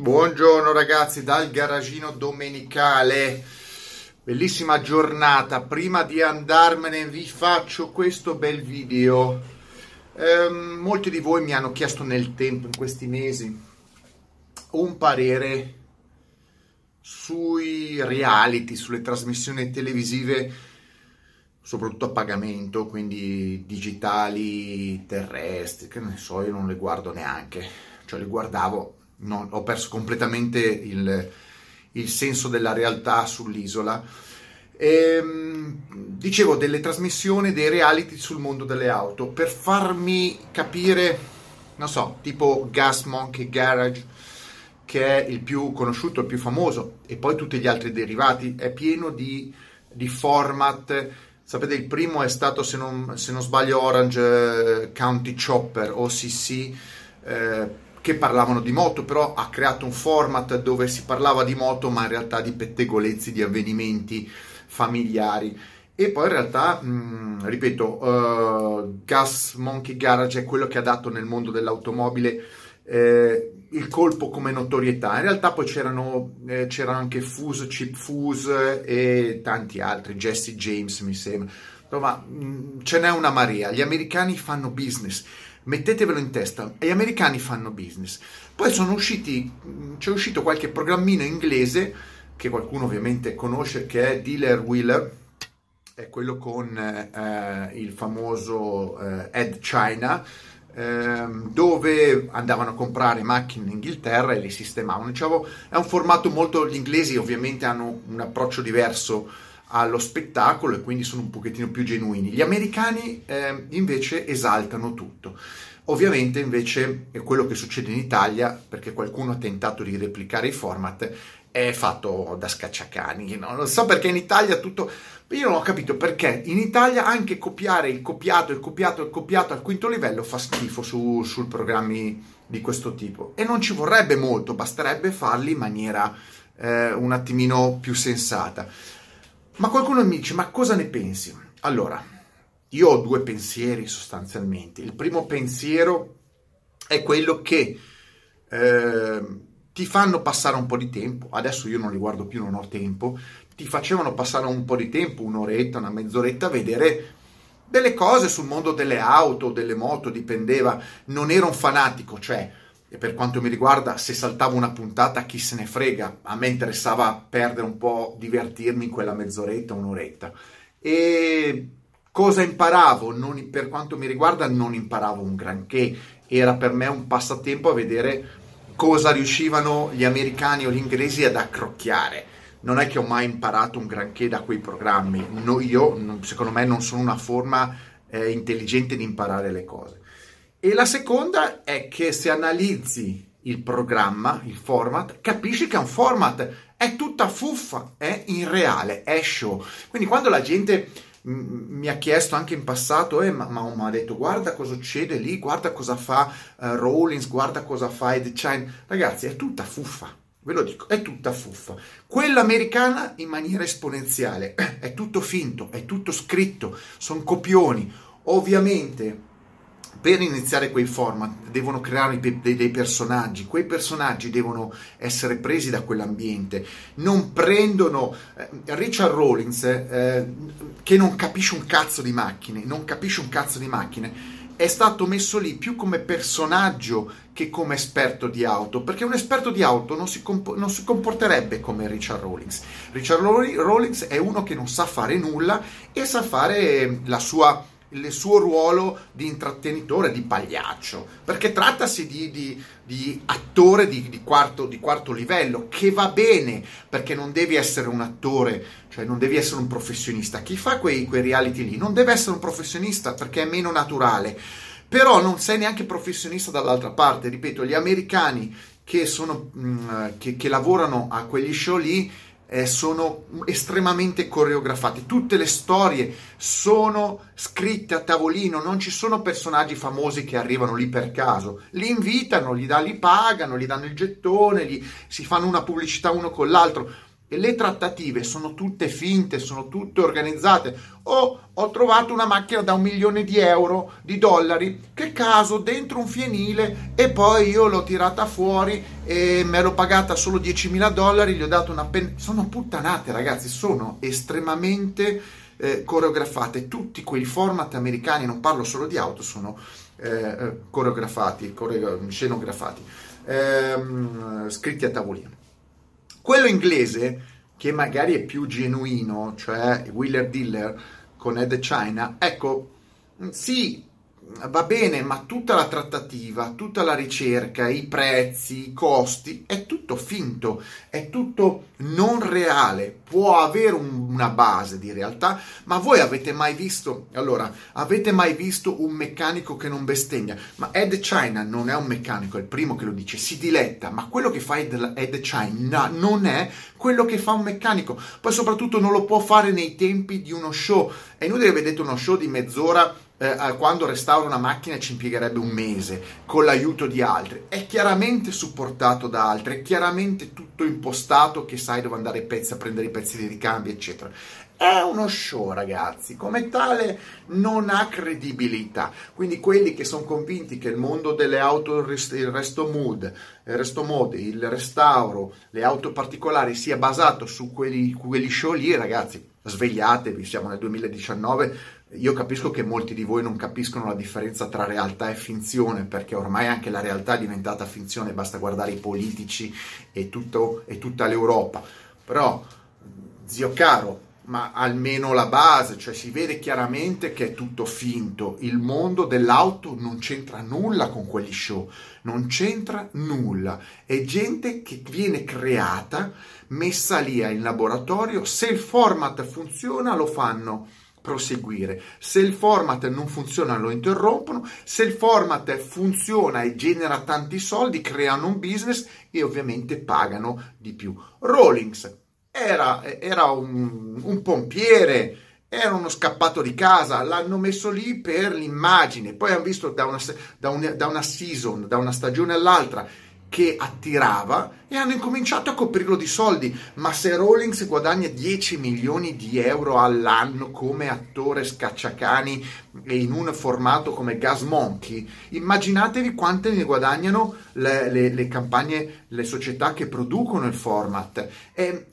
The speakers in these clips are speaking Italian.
Buongiorno ragazzi dal garagino domenicale. Bellissima giornata. Prima di andarmene vi faccio questo bel video. Eh, molti di voi mi hanno chiesto nel tempo, in questi mesi, un parere sui reality, sulle trasmissioni televisive, soprattutto a pagamento, quindi digitali, terrestri, che ne so, io non le guardo neanche. Cioè le guardavo no, ho perso completamente il, il, senso della realtà sull'isola. E, ehm, dicevo delle trasmissioni, dei reality sul mondo delle auto per farmi capire, non so, tipo Gas Monkey Garage, che è il più conosciuto, il più famoso, e poi tutti gli altri derivati, è pieno di, di format. Sapete, il primo è stato, se non, se non sbaglio, Orange County Chopper, OCC. Eh, che parlavano di moto, però ha creato un format dove si parlava di moto, ma in realtà di pettegolezzi, di avvenimenti familiari. E poi in realtà, mh, ripeto, uh, Gas Monkey Garage è quello che ha dato nel mondo dell'automobile eh, il colpo come notorietà. In realtà poi c'erano, eh, c'era anche Fuse, Chip Fuse e tanti altri, Jesse James mi sembra. Insomma, mh, ce n'è una marea. Gli americani fanno business mettetevelo in testa, gli americani fanno business. Poi sono usciti, c'è uscito qualche programmino inglese che qualcuno ovviamente conosce, che è Dealer Wheeler, è quello con eh, il famoso eh, Ed China, eh, dove andavano a comprare macchine in Inghilterra e le sistemavano. Dicevo, è un formato molto, gli inglesi ovviamente hanno un approccio diverso allo spettacolo e quindi sono un pochettino più genuini. Gli americani eh, invece esaltano tutto. Ovviamente invece quello che succede in Italia, perché qualcuno ha tentato di replicare i format, è fatto da scacciacani. No? Non so perché in Italia tutto... Io non ho capito perché in Italia anche copiare il copiato, il copiato, il copiato al quinto livello fa schifo su, su programmi di questo tipo. E non ci vorrebbe molto, basterebbe farli in maniera eh, un attimino più sensata. Ma qualcuno mi dice, ma cosa ne pensi? Allora, io ho due pensieri sostanzialmente. Il primo pensiero è quello che eh, ti fanno passare un po' di tempo, adesso io non li guardo più, non ho tempo, ti facevano passare un po' di tempo, un'oretta, una mezz'oretta, a vedere delle cose sul mondo delle auto, delle moto, dipendeva, non ero un fanatico, cioè e per quanto mi riguarda, se saltavo una puntata, chi se ne frega. A me interessava perdere un po', divertirmi in quella mezz'oretta, un'oretta. E cosa imparavo? Non, per quanto mi riguarda, non imparavo un granché. Era per me un passatempo a vedere cosa riuscivano gli americani o gli inglesi ad accrocchiare. Non è che ho mai imparato un granché da quei programmi. No, io, secondo me, non sono una forma eh, intelligente di imparare le cose. E la seconda è che se analizzi il programma, il format, capisci che è un format, è tutta fuffa, è in reale, è show. Quindi quando la gente mi ha chiesto anche in passato, eh, ma, ma, ma, ha detto guarda cosa succede lì, guarda cosa fa uh, Rollins, guarda cosa fa Ed Chine, ragazzi è tutta fuffa, ve lo dico, è tutta fuffa. Quella americana in maniera esponenziale, è tutto finto, è tutto scritto, sono copioni. Ovviamente per iniziare quei format devono creare dei, personaggi, quei personaggi devono essere presi da quell'ambiente, non prendono eh, Richard Rollins eh, che non capisce un cazzo di macchine, non capisce un cazzo di macchine, è stato messo lì più come personaggio che come esperto di auto, perché un esperto di auto non si, comp- non si comporterebbe come Richard Rollins. Richard Rollins è uno che non sa fare nulla e sa fare la sua il suo ruolo di intrattenitore, di pagliaccio, perché trattasi di, di, di attore di, quarto, di quarto livello, che va bene, perché non devi essere un attore, cioè non devi essere un professionista. Chi fa quei, quei reality lì? Non deve essere un professionista perché è meno naturale, però non sei neanche professionista dall'altra parte, ripeto, gli americani che, sono, mm, che, che lavorano a quegli show lì, eh, sono estremamente coreografati, tutte le storie sono scritte a tavolino, non ci sono personaggi famosi che arrivano lì per caso, li invitano, li, da, li pagano, gli danno il gettone, gli, si fanno una pubblicità uno con l'altro. Le trattative sono tutte finte, sono tutte organizzate. O ho trovato una macchina da un milione di euro, di dollari, che caso, dentro un fienile e poi io l'ho tirata fuori e me l'ho pagata solo 10.000 dollari, gli ho dato una penna. Sono puttanate ragazzi, sono estremamente eh, coreografate. Tutti quei format americani, non parlo solo di auto, sono eh, eh coreografati, core- scenografati, ehm, scritti a tavolino. Quello inglese, che magari è più genuino, cioè Wheeler Diller con Ed China, ecco, sì, va bene, ma tutta la trattativa, tutta la ricerca, i prezzi, i costi, è tutto finto, è tutto non reale, può avere un, una base di realtà, ma voi avete mai visto, allora, avete mai visto un meccanico che non bestemmia? Ma Ed China non è un meccanico, è il primo che lo dice, si diletta, ma quello che fa Ed, Ed China non è quello che fa un meccanico, poi soprattutto non lo può fare nei tempi di uno show, è inutile che vedete uno show di mezz'ora eh, quando restaura una macchina ci impiegherebbe un mese con l'aiuto di altri. È chiaramente supportato da altri, è chiaramente tutto impostato che sai dove andare i pezzi a prendere i pezzi di ricambio, eccetera. È uno show, ragazzi, come tale non ha credibilità. Quindi quelli che sono convinti che il mondo delle auto, il resto mood, il resto mode, il restauro, le auto particolari sia basato su quelli, quelli show lì, ragazzi, svegliatevi, siamo nel 2019 io capisco che molti di voi non capiscono la differenza tra realtà e finzione, perché ormai anche la realtà è diventata finzione, basta guardare i politici e, tutto, e tutta l'Europa. Però, zio caro, ma almeno la base, cioè si vede chiaramente che è tutto finto. Il mondo dell'auto non c'entra nulla con quegli show, non c'entra nulla. È gente che viene creata, messa lì in laboratorio. Se il format funziona, lo fanno proseguire. Se il format non funziona lo interrompono, se il format funziona e genera tanti soldi, creano un business e ovviamente pagano di più. Rawlings era, era un, un pompiere, era uno scappato di casa, l'hanno messo lì per l'immagine, poi hanno visto da una, da, una, da una season, da una stagione all'altra, che attirava e hanno incominciato a coprirlo di soldi. Ma se Rawlings guadagna 10 milioni di euro all'anno come attore scacciacani e in un formato come Gas Monkey, immaginatevi quante ne guadagnano le, le, le campagne, le società che producono il format. E,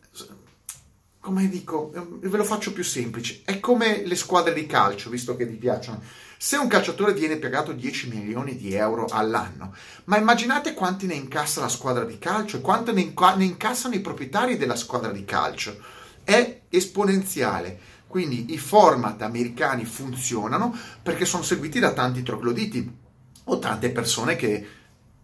come dico, ve lo faccio più semplice, è come le squadre di calcio, visto che vi piacciono se un calciatore viene pagato 10 milioni di euro all'anno, ma immaginate quanti ne incassa la squadra di calcio e quanto ne, inca- ne incassano i proprietari della squadra di calcio. È esponenziale. Quindi i format americani funzionano perché sono seguiti da tanti trogloditi o tante persone che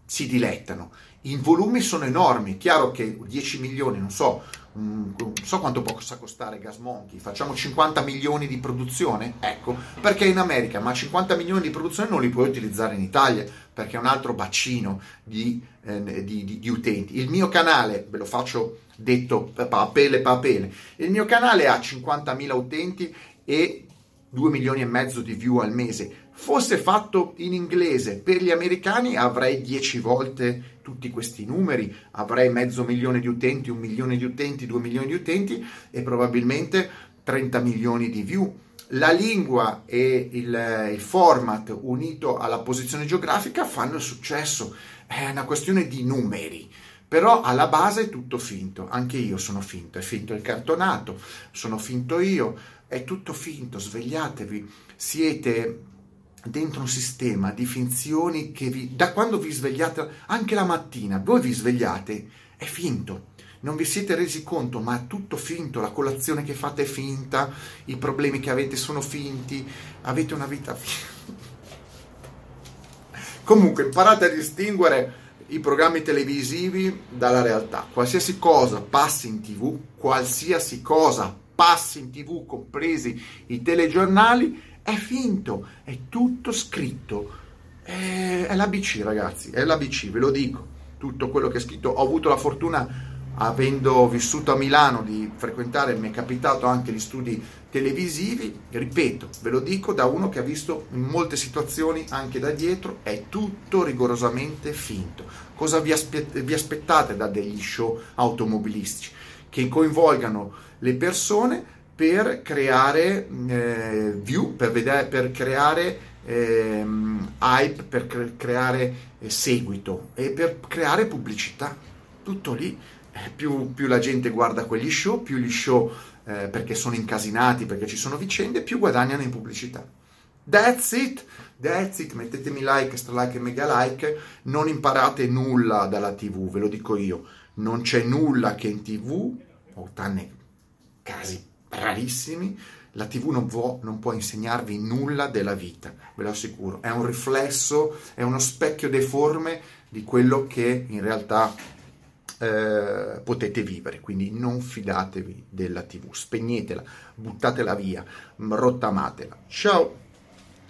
si dilettano. I volumi sono enormi, chiaro che 10 milioni, non so, non so quanto possa costare Gas Monkey, facciamo 50 milioni di produzione, ecco, perché in America, ma 50 milioni di produzione non li puoi utilizzare in Italia, perché è un altro bacino di, eh, di, di, di utenti. Il mio canale, ve lo faccio detto papele papele, il mio canale ha 50.000 utenti e 2 milioni e mezzo di view al mese. Fosse fatto in inglese per gli americani avrei 10 volte tutti questi numeri, avrei mezzo milione di utenti, un milione di utenti, due milioni di utenti e probabilmente 30 milioni di view. La lingua e il, il format unito alla posizione geografica fanno il successo, è una questione di numeri. Però alla base è tutto finto, anche io sono finto, è finto il cartonato, sono finto io, è tutto finto, svegliatevi, siete dentro un sistema di finzioni che vi, da quando vi svegliate, anche la mattina, voi vi svegliate, è finto. Non vi siete resi conto, ma è tutto finto, la colazione che fate è finta, i problemi che avete sono finti, avete una vita finta. Comunque, imparate a distinguere i programmi televisivi dalla realtà. Qualsiasi cosa passi in tv, qualsiasi cosa passi in tv, compresi i telegiornali, è finto, è tutto scritto. È, è l'ABC, ragazzi, è l'ABC, ve lo dico. Tutto quello che è scritto. Ho avuto la fortuna, avendo vissuto a Milano, di frequentare, mi è capitato anche gli studi televisivi. Ripeto, ve lo dico da uno che ha visto in molte situazioni anche da dietro, è tutto rigorosamente finto. Cosa vi, aspe- vi aspettate da degli show automobilistici? che coinvolgano le persone per creare eh, view, per, vedere, per creare eh, hype, per cre- creare eh, seguito e per creare pubblicità. Tutto lì. Eh, più, più, la gente guarda quegli show, più gli show eh, perché sono incasinati, perché ci sono vicende, più guadagnano in pubblicità. That's it, that's it, mettetemi like, stra e mega like, non imparate nulla dalla tv, ve lo dico io, non c'è nulla che in tv, o tranne casi rarissimi, la TV non può, non può, insegnarvi nulla della vita, ve lo assicuro. È un riflesso, è uno specchio deforme di quello che in realtà eh, potete vivere. Quindi non fidatevi della TV, spegnetela, buttatela via, rottamatela. Ciao!